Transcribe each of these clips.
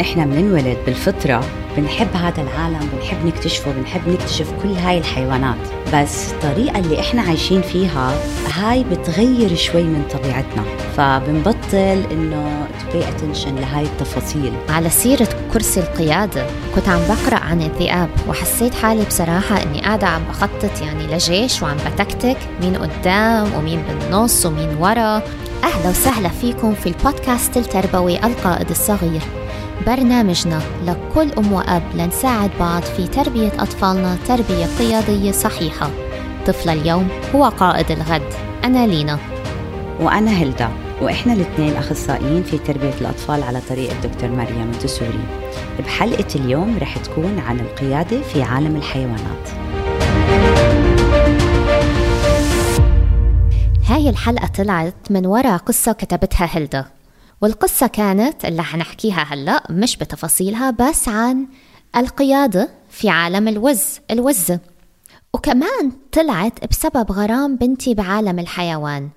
إحنا بننولد بالفطرة بنحب هذا العالم بنحب نكتشفه بنحب نكتشف كل هاي الحيوانات. بس الطريقة اللي إحنا عايشين فيها هاي بتغير شوي من طبيعتنا. فبنبطل إنه pay attention لهاي التفاصيل. على سيرة كرسي القيادة كنت عم بقرأ عن الذئاب وحسيت حالي بصراحة إني قاعدة عم بخطط يعني لجيش وعم بتكتك مين قدام ومين بالنص ومين ورا. أهلا وسهلا فيكم في البودكاست التربوي القائد الصغير. برنامجنا لكل أم وأب لنساعد بعض في تربية أطفالنا تربية قيادية صحيحة. طفل اليوم هو قائد الغد. أنا لينا. وأنا هيلدا وإحنا الاثنين أخصائيين في تربية الأطفال على طريقة دكتور مريم الدسوري. بحلقة اليوم رح تكون عن القيادة في عالم الحيوانات. هاي الحلقة طلعت من وراء قصة كتبتها هيلدا والقصة كانت اللي حنحكيها هلأ مش بتفاصيلها بس عن القيادة في عالم الوز الوزة وكمان طلعت بسبب غرام بنتي بعالم الحيوان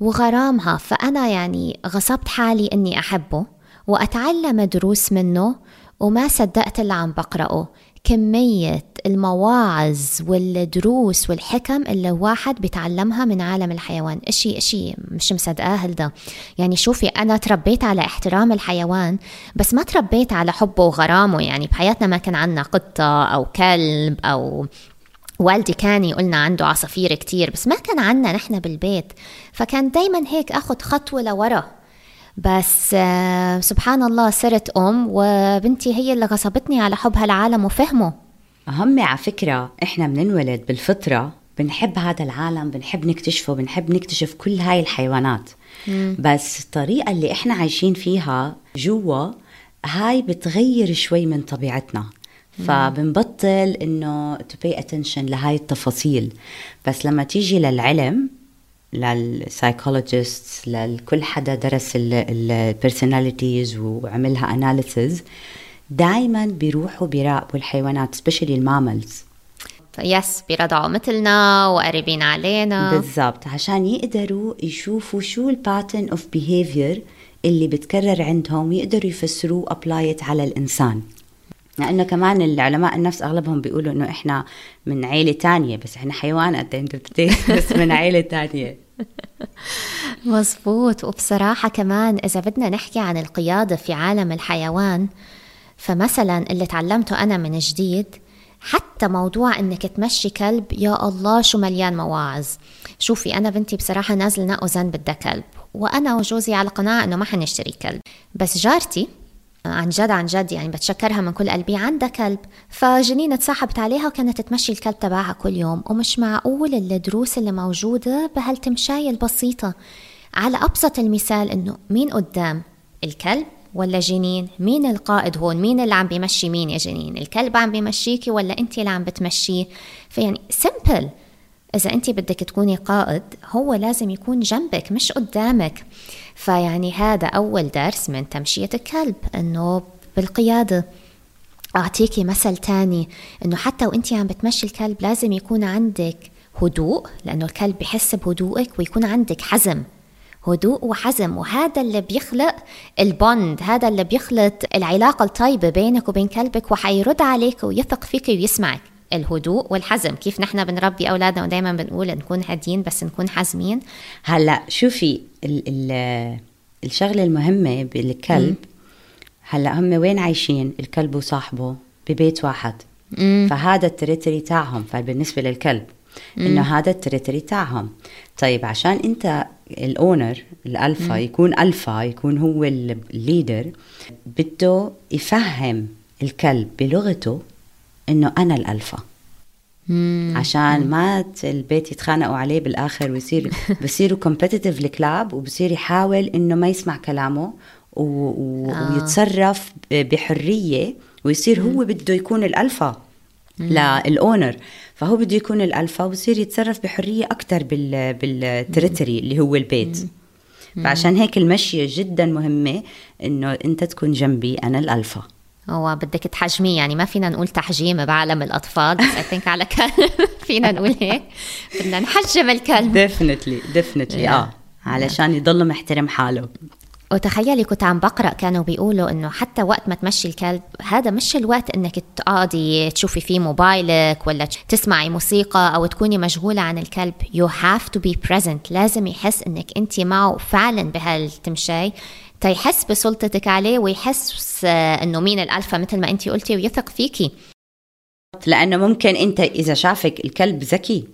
وغرامها فأنا يعني غصبت حالي إني أحبه وأتعلم دروس منه وما صدقت اللي عم بقرأه. كمية المواعظ والدروس والحكم اللي الواحد بيتعلمها من عالم الحيوان. اشي إشي مش مصدقاه هلدا يعني شوفي أنا تربيت على احترام الحيوان بس ما تربيت على حبه وغرامه. يعني بحياتنا ما كان عنا قطة أو كلب أو والدي كان يقولنا عنده عصافير كتير بس ما كان عنا نحن بالبيت. فكان دايما هيك اخد خطوة لورا. بس آه، سبحان الله صرت أم وبنتي هي اللي غصبتني على حب هالعالم وفهمه. أهم على فكرة إحنا بننولد بالفطرة بنحب هذا العالم بنحب نكتشفه بنحب نكتشف كل هاي الحيوانات. مم. بس الطريقة اللي إحنا عايشين فيها جوا هاي بتغير شوي من طبيعتنا. فبنبطل إنه to pay attention لهاي التفاصيل. بس لما تيجي للعلم لل psychologist لكل حدا درس ال personalities وعملها analysis دائما بيروحوا بيراقبوا الحيوانات specially ال mammals. yes بيرضعوا مثلنا وقريبين علينا. بالضبط. عشان يقدروا يشوفوا شو ال pattern of behavior اللي بتكرر عندهم ويقدروا يفسروه apply it على الإنسان. لأنه كمان العلماء النفس أغلبهم بيقولوا إنه إحنا من عيلة تانية بس إحنا حيوان قد بس من عيلة تانية. مزبوط وبصراحة كمان إذا بدنا نحكي عن القيادة في عالم الحيوان فمثلا اللي تعلمته أنا من جديد حتى موضوع إنك تمشي كلب يا الله شو مليان مواعظ. شوفي أنا بنتي بصراحة نازل نقو زن بدها كلب وأنا وجوزي على قناعة إنه ما حنشتري كلب. بس جارتي عن جد عن جد يعني بتشكرها من كل قلبي عندها كلب. فجنين تصاحبت عليها وكانت تمشي الكلب تبعها كل يوم. ومش معقول الدروس اللي موجودة بهالتمشاية البسيطة. على أبسط المثال إنه مين قدام؟ الكلب ولا جنين؟ مين القائد هون؟ مين اللي عم بيمشي؟ مين يا جنين؟ الكلب عم بيمشيكي ولا انت اللي عم بتمشيه فيعني سمبل إذا أنت بدك تكوني قائد هو لازم يكون جنبك مش قدامك. فيعني هذا أول درس من تمشية الكلب أنه بالقيادة. أعطيكي مثل تاني أنه حتى وأنت عم بتمشي الكلب لازم يكون عندك هدوء لأنه الكلب بحس بهدوءك ويكون عندك حزم. هدوء وحزم. وهذا اللي بيخلق ال bond هذا اللي بيخلق العلاقة الطيبة بينك وبين كلبك وحيرد عليك ويثق فيك ويسمعك. الهدوء والحزم. كيف نحن بنربي أولادنا؟ ودائما بنقول نكون هادين بس نكون حازمين. هلا شوفي ال ال الشغلة المهمة بالكلب. هلا هم وين عايشين؟ الكلب وصاحبه ببيت واحد. مم. فهذا ال territory تاعهم. فبالنسبة للكلب إنه هذا ال territory تاعهم. طيب عشان أنت ال owner ال alpha مم. يكون ألفا يكون هو ال leader بده يفهم الكلب بلغته إنه أنا الألفا مم. عشان ما البيت يتخانقوا عليه بالآخر ويصير بصيروا competitive الكلاب وبصير يحاول إنه ما يسمع كلامه و... و... آه. ويتصرف بحرية ويصير هو بده يكون الألفا لل owner فهو بده يكون الألفا ويصير يتصرف بحرية أكثر بال بال territory اللي هو البيت. فعشان هيك المشية جدا مهمة إنه أنت تكون جنبي أنا الألفا. هو بدك تحجميه. يعني ما فينا نقول تحجيم بعالم الأطفال بس I think على كلب فينا نقول هيك. بدنا نحجم الكلب. definitely definitely آه علشان يضل محترم حاله. وتخيلي كنت عم بقرأ كانوا بيقولوا إنه حتى وقت ما تمشي الكلب هذا مش الوقت إنك تقعدي تشوفي فيه موبايلك ولا تسمعي موسيقى أو تكوني مشغولة عن الكلب. You have to be present. لازم يحس إنك أنت معه فعلا بهالتمشي. تيحس بسلطتك عليه ويحس إنه مين الالفا مثل ما أنت قلتي ويثق فيكي. لأنه ممكن أنت إذا شافك الكلب ذكي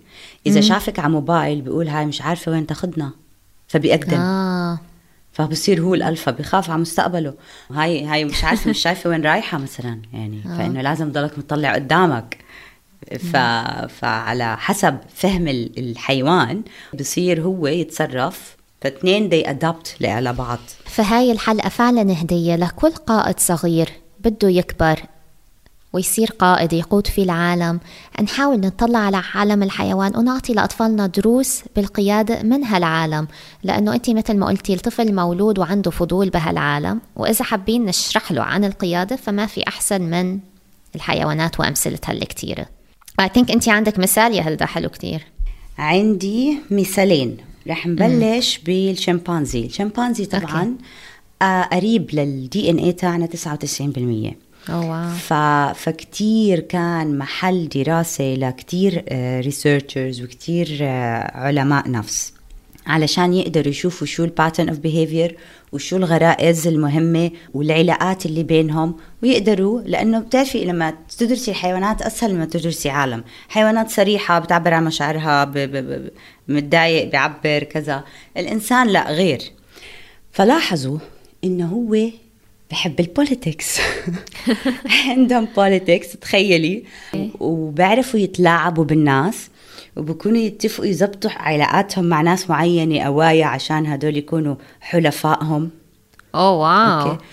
إذا مم. شافك على موبايل بيقول هاي مش عارفة وين تاخذنا فبيقدم آه. فبصير هو الالفا بخاف على مستقبله. هاي هاي مش عارفة مش شايفة وين رايحة مثلا يعني. آه. فإنه لازم تضلك مطلع قدامك. ف... فعلى حسب فهم الحيوان بصير هو يتصرف فاثنين دي ادابت على بعض فهاي الحلقة فعلا هدية لكل قائد صغير بده يكبر. ويصير قائد يقود في العالم. نحاول نطلع على عالم الحيوان ونعطي لأطفالنا دروس بالقيادة من هالعالم. لأنه أنت مثل ما قلتي الطفل مولود وعنده فضول بهالعالم. وإذا حابين نشرح له عن القيادة فما في أحسن من الحيوانات وأمثلتها الكتيرة. I think أنت عندك مثال؟ يا هلدا حلو كتير. عندي مثالين. رح نبلش بالشمبانزي. الشمبانزي طبعا آه قريب لل DNA تاعنا 99% أوه. ف... فكتير كان محل دراسة لكتير researchers وكتير آه، علماء نفس. علشان يقدروا يشوفوا شو ال pattern of behavior وشو الغرائز المهمة والعلاقات اللي بينهم ويقدروا لأنه بتعرفي لما تدرسي الحيوانات أسهل لما تدرسي عالم. حيوانات صريحة بتعبر عن مشاعرها. متضايق بيعبر كذا. الإنسان لا غير. فلاحظوا إنه هو بحب ال politics. عندهم politics تخيلي. وبعرفوا يتلاعبوا بالناس وبكونوا يتفقوا يزبطوا علاقاتهم مع ناس معينة قوايا عشان هدول يكونوا حلفائهم. أوه wow. Okay.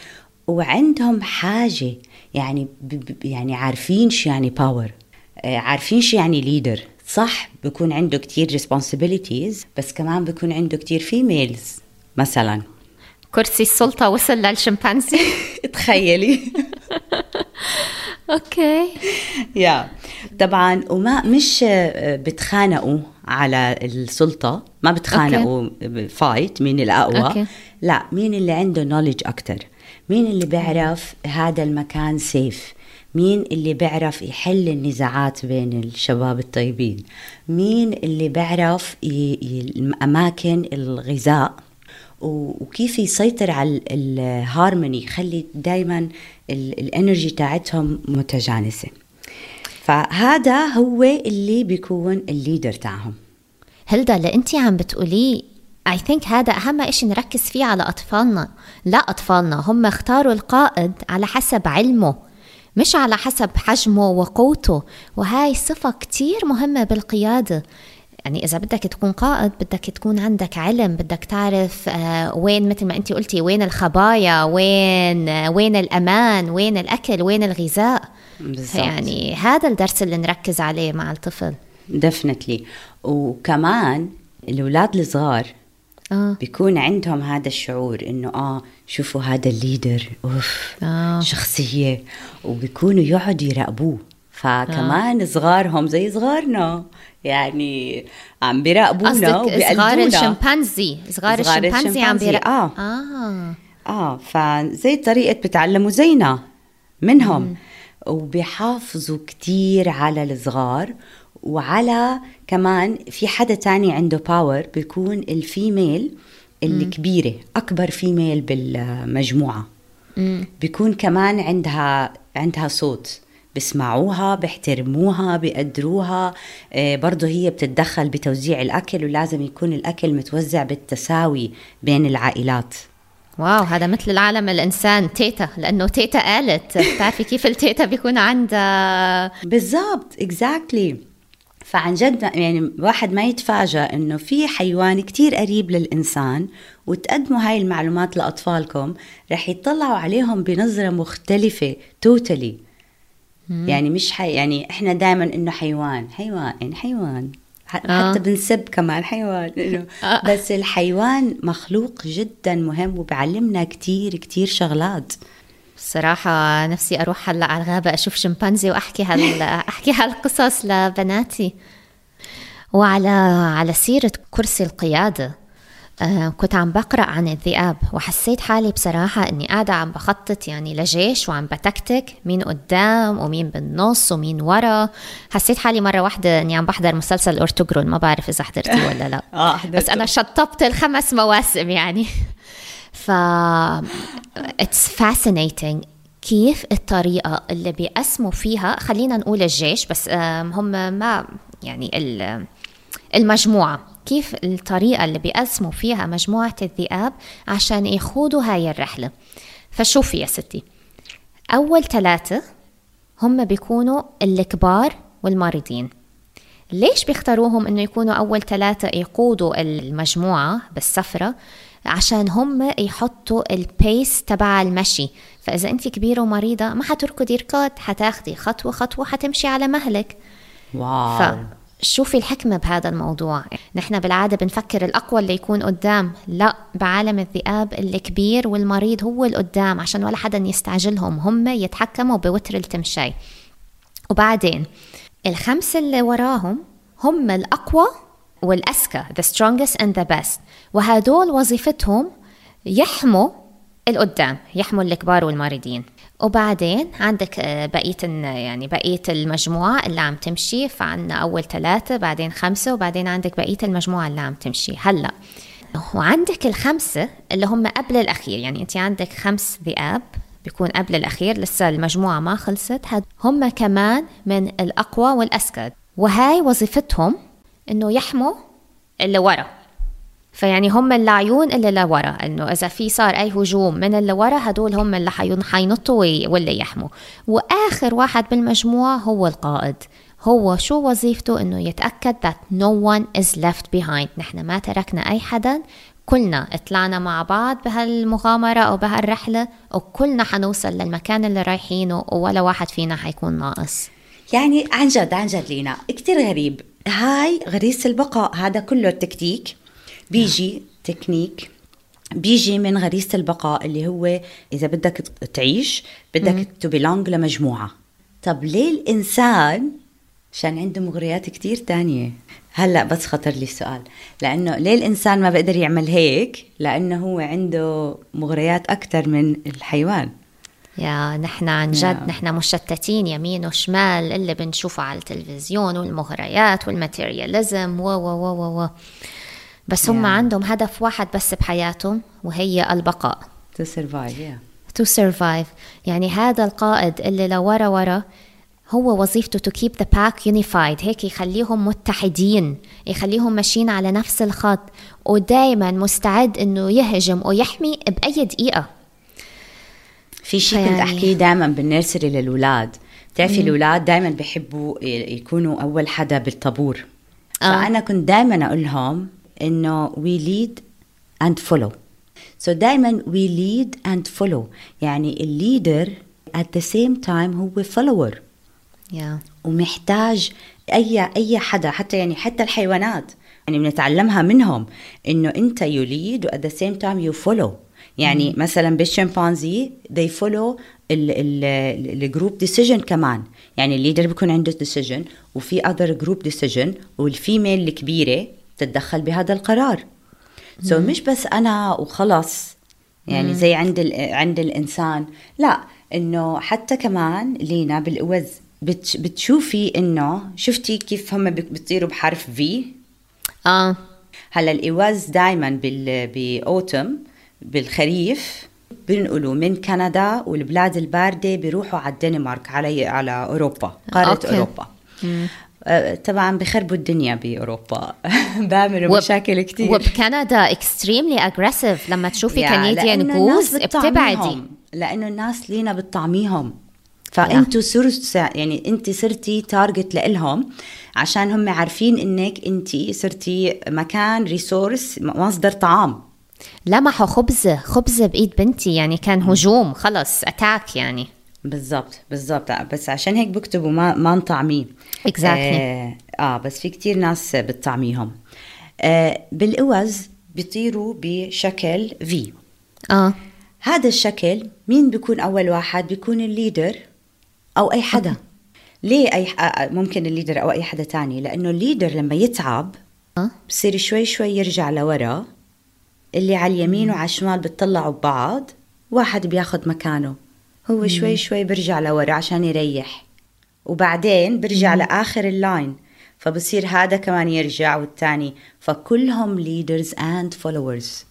وعندهم حاجة يعني يعني عارفين شو يعني power آه، عارفين شو يعني leader صح بكون عنده كتير responsibilities بس كمان بكون عنده كتير females مثلا. كرسي السلطة وصل للشمبانزي. تخيلي. Okay. Yeah. طبعا وما مش بتخانقوا على السلطة؟ ما بتخانقوا fight مين الأقوى okay. لا مين اللي عنده knowledge أكتر؟ مين اللي بيعرف هذا المكان safe مين اللي بيعرف يحل النزاعات بين الشباب الطيبين؟ مين اللي بيعرف أماكن الغذاء؟ وكيف يسيطر على الهارموني يخلي دائما ال energy تاعتهم متجانسة. فهذا هو اللي بيكون ال leader تاعهم. هلأ هذا اللي انت عم بتقوليه I think هذا أهم شيء نركز فيه على أطفالنا. لا أطفالنا هم اختاروا القائد على حسب علمه مش على حسب حجمه وقوته. وهاي صفة كتير مهمة بالقيادة. يعني إذا بدك تكون قائد بدك تكون عندك علم بدك تعرف آه، وين مثل ما أنت قلتي وين الخبايا وين آه، وين الأمان وين الأكل وين الغذاء بالزبط. يعني هذا الدرس اللي نركز عليه مع الطفل دفنتلي وكمان الأولاد الصغار آه. بيكون عندهم هذا الشعور إنه آه شوفوا هذا الليدر أوف آه. شخصية وبيكونوا يقعدوا يراقبوه فكمان آه. صغارهم زي صغارنا. يعني عم بيراقبونا صغار الشمبانزي صغار, الشمبانزي عم بيراقبوا آه. آه. آه فزي طريقة بتعلموا زينا منهم. مم. وبيحافظوا كتير على الصغار. وعلى كمان في حدا تاني عنده power بيكون ال female الكبيرة أكبر female بالمجموعة. مم. بيكون كمان عندها عندها صوت. بسمعوها بيحترموها بيقدروها. آه، برضه هي بتتدخل بتوزيع الأكل ولازم يكون الأكل متوزع بالتساوي بين العائلات. Wow هذا مثل العالم الإنسان تيتا لأنه تيتا قالت. بتعرفي كيف التيتا بيكون عندها بالضبط exactly فعن جد يعني واحد ما يتفاجأ إنه في حيوان كتير قريب للإنسان وتقدموا هاي المعلومات لأطفالكم رح يطلعوا عليهم بنظرة مختلفة totally يعني مش حي يعني إحنا دائما إنه حيوان حيوان يعني حيوان. حتى آه. بنسب كمان حيوان إنه آه. بس الحيوان مخلوق جدا مهم وبعلمنا كتير كتير شغلات. الصراحة نفسي أروح هلأ على الغابة أشوف شمبانزي وأحكي هال أحكي هالقصص لبناتي. وعلى على سيرة كرسي القيادة. آه كنت عم بقرأ عن الذئاب وحسيت حالي بصراحة إني قاعدة عم بخطط يعني لجيش وعم بتكتك مين قدام ومين بالنص ومين ورا. حسيت حالي مرة واحدة إني عم بحضر مسلسل أرتقرون ما بعرف إذا حضرتيه ولا لا. آه بس أنا شطبت الخمس مواسم يعني. ف it's fascinating كيف الطريقة اللي بيقسموا فيها خلينا نقول الجيش بس هم ما يعني المجموعة. كيف الطريقة اللي بيقسموا فيها مجموعة الذئاب عشان يخوضوا هاي الرحلة. فشوفي يا ستي أول ثلاثة هم بيكونوا الكبار والمريضين. ليش بيختاروهم إنه يكونوا أول ثلاثة يقودوا المجموعة بالسفرة؟ عشان هم يحطوا ال pace تبع المشي. فإذا أنت كبيرة ومريضة ما حتركضي ركض حتاخدي خطوة خطوة حتمشي على مهلك. Wow. شوفي الحكمة بهذا الموضوع. نحن بالعادة بنفكر الأقوى اللي يكون قدام لا بعالم الذئاب الكبير والمريض هو القدام عشان ولا حدا يستعجلهم هم يتحكموا بوتيرة المشي. وبعدين الخمسة اللي وراهم هم الأقوى والأذكى the strongest and the best. وهدول وظيفتهم يحموا القدام يحموا الكبار والمريضين. وبعدين عندك آه، بقية يعني بقية المجموعة اللي عم تمشي. فعنا أول ثلاثة بعدين خمسة وبعدين عندك بقية المجموعة اللي عم تمشي. هلأ وعندك الخمسة اللي هم قبل الأخير. يعني أنت عندك خمس ذئاب بيكون قبل الأخير لسه المجموعة ما خلصت. هم كمان من الأقوى والأسكد وهاي وظيفتهم إنه يحموا اللي ورا. فيعني هم العيون اللي لورا إنه إذا في صار أي هجوم من اللي ورا هدول هم اللي حينطوا واللي يحموا. وآخر واحد بالمجموعة هو القائد. هو شو وظيفته؟ إنه يتأكد that no one is left behind. نحن ما تركنا أي حدا. كلنا طلعنا مع بعض بهالمغامرة أو بهالرحلة وكلنا حنوصل للمكان اللي رايحينه ولا واحد فينا حيكون ناقص. يعني عن جد عن جد لينا. كتير غريب. هاي غريزة البقاء هذا كله ال تكتيك. بيجي تكنيك بيجي من غريزة البقاء اللي هو إذا بدك تعيش بدك to belong لمجموعة. طب ليه الإنسان عشان عنده مغريات كتير تانية؟ هلأ بس خطر لي السؤال. لأنه ليه الإنسان ما بيقدر يعمل هيك؟ لأنه هو عنده مغريات أكثر من الحيوان. يا نحن عن جد نحن مشتتين يمين وشمال اللي بنشوفه على التلفزيون والمغريات والماتيرياليزم و و و و, و. بس هم yeah. عندهم هدف واحد بس بحياتهم وهي البقاء to survive yeah. to survive يعني هذا القائد اللي لورا ورا هو وظيفته to keep the pack unified هيك يخليهم متحدين يخليهم ماشيين على نفس الخط ودائما مستعد إنه يهجم ويحمي بأي دقيقة في شيء كنت أحكيه دائما بالنيرسري للأولاد بتعرفي الأولاد دائما بيحبوا يكونوا أول حدا بالطابور آه. فأنا كنت دائما أقول لهم إنه we lead and follow. So دائما we lead and follow. يعني الليدر at the same time هو follower. Yeah. ومحتاج أي أي حدا حتى يعني حتى الحيوانات. يعني بنتعلمها منهم إنه أنت you lead و at the same time you follow. يعني mm. مثلا بالشمبانزي they follow ال group decision كمان. يعني ال leader بيكون عنده decision وفي other group decision وال female الكبيرة تتدخل بهذا القرار. so so مش بس أنا وخلص يعني زي عند عند الإنسان. لا إنه حتى كمان لينا بالأوز. بتشوفي إنه شفتي كيف هم بيطيروا بحرف V آه. هلا الإوز دائما ب autumn بالخريف. بينقلوا من كندا والبلاد الباردة بيروحوا على الدنمارك على على أوروبا قارة okay. أوروبا. مم. آه، طبعا بخربوا الدنيا بأوروبا. بيعملوا مشاكل كثير وبكندا extremely aggressive لما تشوفي Canadian goose بتبعدي لأنه الناس لينا بتطعميهم. فأنتوا صرت يعني أنت صرتي target لإلهم عشان هم عارفين إنك أنت صرتي مكان resource مصدر طعام. لمحوا خبزة خبزة بإيد بنتي يعني كان هجوم خلص attack يعني. بالضبط بالضبط. بس عشان هيك بكتبوا ما ما نطعميه. Exactly. آه, آه بس في كتير ناس بتطعميهم. آه بالإوز بيطيروا بشكل V آه. هذا الشكل مين بيكون أول واحد؟ بيكون ال leader أو أي حدا. ليه أي آه، ممكن ال leader أو أي حدا تاني؟ لأنه ال leader لما يتعب؟ بصير شوي شوي يرجع لورا. اللي على اليمين وعلى الشمال بتطلعوا ببعض. واحد بياخد مكانه. هو شوي شوي برجع لورا عشان يريح. وبعدين برجع لآخر اللاين. فبصير هذا كمان يرجع والتاني. فكلهم leaders and followers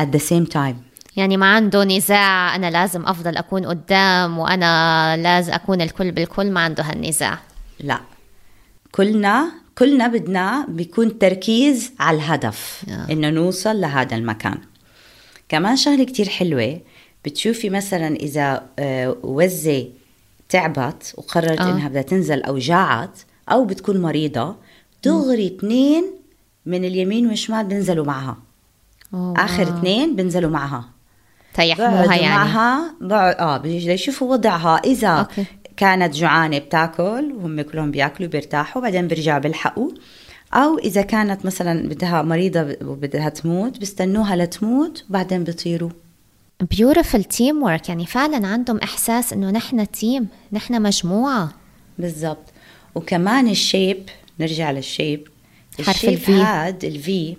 at the same time. يعني ما عنده نزاع أنا لازم أفضل أكون قدام وأنا لازم أكون الكل بالكل ما عنده هالنزاع. لا. كلنا كلنا بدنا بيكون تركيز على الهدف آه. إنه نوصل لهذا المكان. كمان شغلة كتير حلوة بتشوفي مثلا إذا آه، وزة تعبت وقررت آه. إنها بدها تنزل أو جاعت أو بتكون مريضة دغري اثنين من اليمين والشمال بينزلوا معها. أوه، آخر. اثنين بينزلوا معها. تيحموها بقعدوا يعني. معها بقعد آه بيجوا يشوفوا وضعها. إذا أوكي. كانت جوعانة بتاكل وهم كلهم بياكلوا بيرتاحوا بعدين بيرجعوا بيلحقوا. أو إذا كانت مثلا بدها مريضة وبدها تموت بيستنوها لتموت وبعدين بيطيروا. Teamwork يعني فعلا عندهم إحساس إنه نحن team نحن مجموعة. بالضبط. وكمان ال shape نرجع لل shape. حرف ال shape ال V. هاد ال V.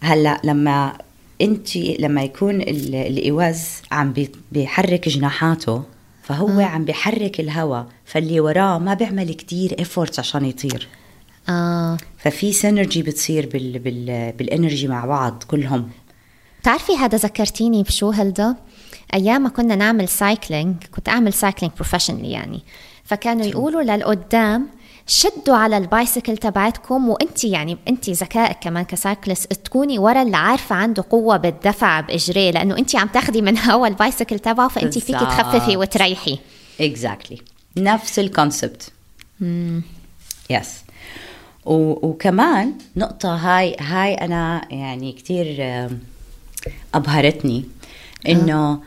هلأ لما أنت لما يكون ال- الإوز عم بي- بيحرك جناحاته فهو آه. عم بيحرك الهواء فاللي وراه ما بيعمل كتير effort عشان يطير. آه. ففي synergy بتصير بال بال بال energy مع بعض كلهم. بتعرفي هذا ذكرتيني بشو هلدا؟ أيام ما كنا نعمل cycling كنت أعمل cycling professionally يعني. فكانوا يقولوا للقدام شدوا على ال bicycle تبعتكم وأنت يعني أنت ذكائك كمان ك cyclist تكوني ورا اللي عارفة عنده قوة بالدفع بإجريه لأنه أنت عم تاخدي من هوا ال bicycle تبعه فأنت بالضبط. تخففي وتريحي. exactly نفس ال concept yes وكمان نقطة هاي هاي أنا يعني كتير آم، أبهرتني إنه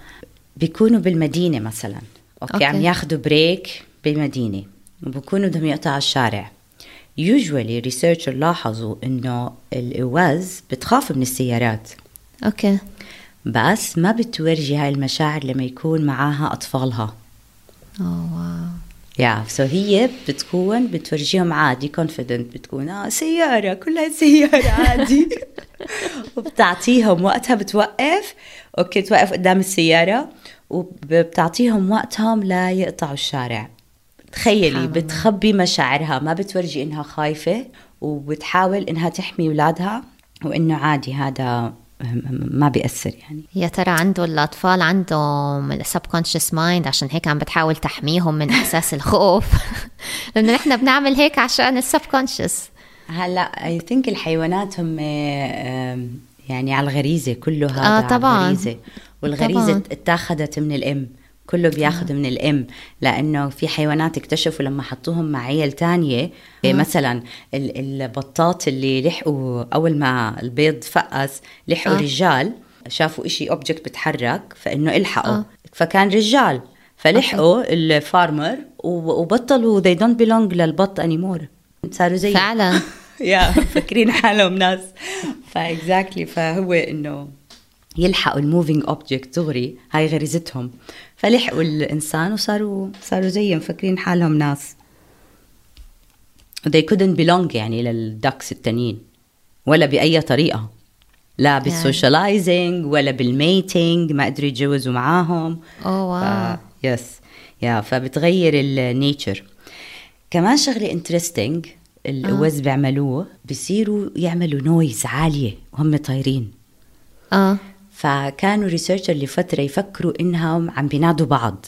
بيكونوا بالمدينة مثلا. okay, okay. عم ياخدوا break بالمدينة وبكونوا بدهم يقطعوا الشارع. usually researcher لاحظوا إنه الإواز بتخاف من السيارات. okay. بس ما بتورجي هاي المشاعر لما يكون معاها أطفالها. oh wow. yeah so هي بتكون بتورجيهم عادي confident بتكون آه سيارة كلها سيارة عادي وبتعطيهم وقتها بتوقف okay توقف قدام السيارة وبتعطيهم وقتهم لا يقطعوا الشارع تخيلي. بتخبي مشاعرها ما بتورجي إنها خايفة وبتحاول إنها تحمي أولادها وإنه عادي هذا ما بيأثر يعني. يا ترى عنده الأطفال عندهم ال subconscious mind عشان هيك عم بتحاول تحميهم من إحساس الخوف. لأنه نحن بنعمل هيك عشان ال subconscious هلا I think الحيوانات هم يعني على الغريزة كله هذا آه، على طبعاً. الغريزة. والغريزة. اتاخذت من الأم. كله بياخذ من الأم لأنه في حيوانات اكتشفوا لما حطوهم مع عيال تانية إيه مثلا ال- البطات اللي لحقوا أول ما البيض فقس لحقوا آه. رجال شافوا إشي object بتحرك فإنه إلحقوا. آه. فكان رجال فلحقوا ال farmer و- وبطلوا they don't belong للبط anymore. صاروا زي فعلا. يا فاكرين حالهم ناس. ف exactly فهو إنه يلحقوا ال moving object دغري هاي غريزتهم. فلحقوا الإنسان وصاروا صاروا زيهم فاكرين حالهم ناس. They couldn't belong يعني لل ducks التانيين ولا بأي طريقة. لا بال socializing ولا بال mating ما قدروا يتجوزوا معاهم. oh wow. yes yeah فبتغير ال nature كمان شغلة interesting الوز بيعملوه بصيروا يعملوا noise عالية وهم طايرين. آه. فكانوا researcher لفترة يفكروا إنهم عم بينادوا بعض.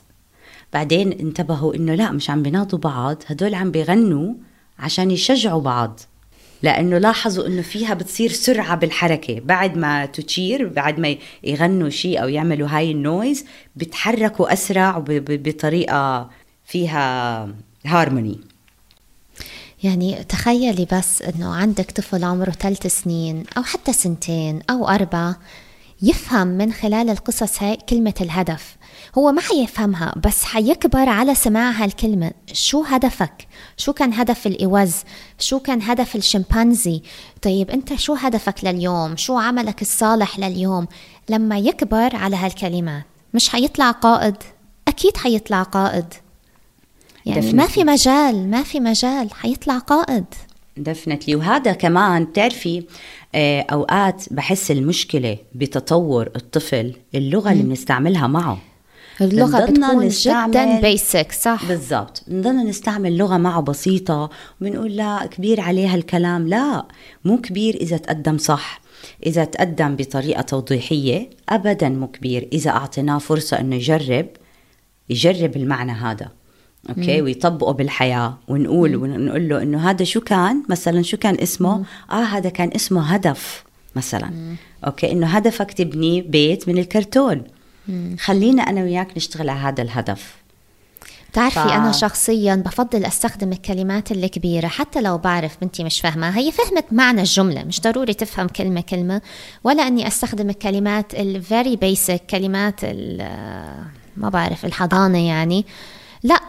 بعدين انتبهوا إنه لا مش عم بينادوا بعض هدول عم بيغنوا عشان يشجعوا بعض. لأنه لاحظوا إنه فيها بتصير سرعة بالحركة. بعد ما تشير بعد ما يغنوا شيء أو يعملوا هاي ال noise بتحركوا أسرع بطريقة فيها هارموني يعني تخيلي بس إنه عندك طفل عمره ثلاث سنين أو حتى سنتين أو أربع يفهم من خلال القصص هاي كلمة الهدف هو ما حيفهمها بس حيكبر على سماع هالكلمة شو هدفك؟ شو كان هدف الإوز؟ شو كان هدف الشمبانزي؟ طيب أنت شو هدفك لليوم؟ شو عملك الصالح لليوم؟ لما يكبر على هالكلمات مش حيطلع قائد أكيد حيطلع قائد يعني ما. في مجال ما في مجال حيطلع قائد دفنتلي وهذا كمان بتعرفي آه، أوقات بحس المشكلة بتطور الطفل اللغة اللي بنستعملها معه. اللغة بتكون نستعمل- جدا basic صح؟ بالضبط. بنضلنا نستعمل لغة معه بسيطة وبنقول لا كبير عليها الكلام. لا مو كبير إذا تقدم صح. إذا تقدم بطريقة توضيحية أبدا مو كبير. إذا أعطيناه فرصة أنه يجرب يجرب المعنى هذا. okay؟ ويطبقه بالحياة. ونقول ونقول له إنه هذا شو كان؟ مثلا شو كان اسمه؟ آه هذا كان اسمه هدف مثلا. أوكي؟ إنه هدفك تبني بيت من الكرتون. خلينا أنا وياك نشتغل على هذا الهدف. بتعرفي ف- أنا شخصيا بفضل أستخدم الكلمات الكبيرة حتى لو بعرف بنتي مش فاهمة. هي فهمت معنى الجملة مش ضروري تفهم كلمة كلمة ولا أني أستخدم الكلمات ال very basic كلمات ال- ما بعرف الحضانة يعني. لا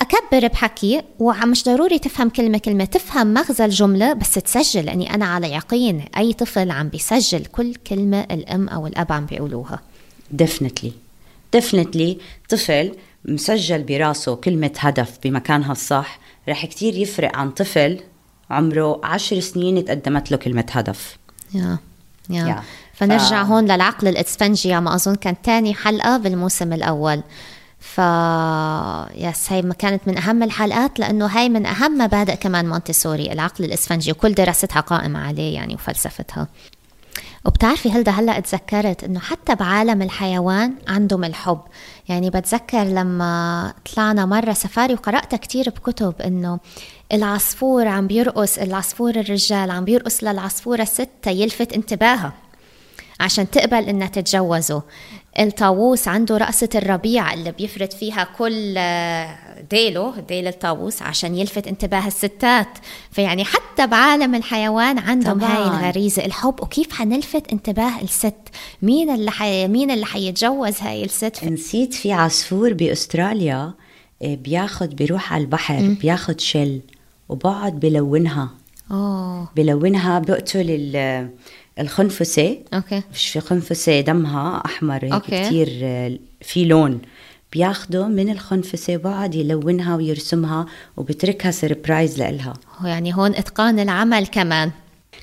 أكبر بحكي ومش ضروري تفهم كلمة كلمة تفهم مغزى الجملة بس تسجل لأني أنا على يقين أي طفل عم بيسجل كل كلمة الأم أو الأب عم بيقولوها. ديفنتلي ديفنتلي طفل مسجل براسه كلمة هدف بمكانها الصح رح كتير يفرق عن طفل عمره عشر سنين تقدمت له كلمة هدف. yeah yeah. yeah. فنرجع ف- هون للعقل الاسفنجي ما أظن كان تاني حلقة بالموسم الأول. ف yes هي كانت من أهم الحلقات لأنه هاي من أهم مبادئ كمان مونتيسوري العقل الإسفنجي وكل دراستها قائمة عليه يعني وفلسفتها. وبتعرفي هلدا هلأ اتذكرت إنه حتى بعالم الحيوان عندهم الحب. يعني بتذكر لما طلعنا مرة سفاري وقرأت كتير بكتب إنه العصفور عم بيرقص العصفور الرجال عم بيرقص للعصفورة الست يلفت انتباهها عشان تقبل إنها تتجوزه. الطاووس عنده رقصة الربيع اللي بيفرد فيها كل آه، ديله ديل الطاووس عشان يلفت انتباه الستات. فيعني حتى بعالم الحيوان عندهم طبعاً. هاي الغريزة الحب وكيف حنلفت انتباه الست؟ مين اللي حي... مين اللي حيتجوز هاي الست؟ نسيت في عصفور بأستراليا آه، بياخد بيروح على البحر بياخد shell وبقعد بلونها. oh بلونها بقتل الخنفسة. okay. في خنفسة دمها أحمر هيك okay. كتير آه، في لون. بياخده من الخنفسة وبقعد يلونها ويرسمها وبتركها surprise لإلها. يعني هون إتقان العمل كمان.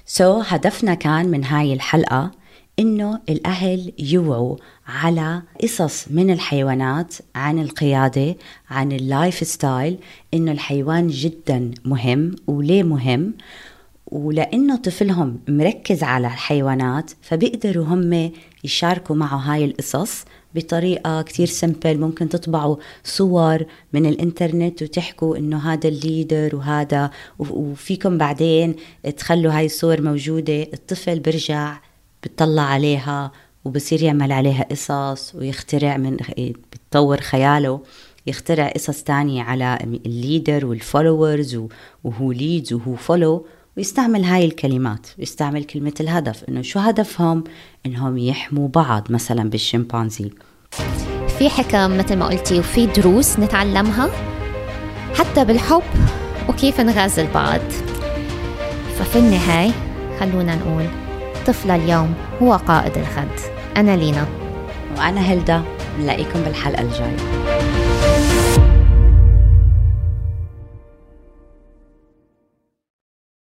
so so, هدفنا كان من هاي الحلقة إنه الأهل يوعوا على قصص من الحيوانات عن القيادة عن ال lifestyle إنه الحيوان جدا مهم وليه مهم. ولأنه طفلهم مركز على الحيوانات فبيقدروا هم يشاركوا معه هاي القصص بطريقة كتير simple ممكن تطبعوا صور من الإنترنت وتحكوا إنه هذا ال leader وهذا وفيكم بعدين تخلوا هاي الصور موجودة. الطفل برجع بتطلع عليها وبصير يعمل عليها قصص ويخترع من بتطور خياله. يخترع قصص تانية على ال leader وال followers وهو leads وهو follow ويستعمل هاي الكلمات ويستعمل كلمة الهدف إنه شو هدفهم؟ إنهم يحموا بعض مثلا بالشمبانزي. في حكم مثل ما قلتي وفي دروس نتعلمها حتى بالحب وكيف نغازل بعض ففي النهاية خلونا نقول طفل اليوم هو قائد الغد. أنا لينا. وأنا هيلدا نلاقيكم بالحلقة الجاية.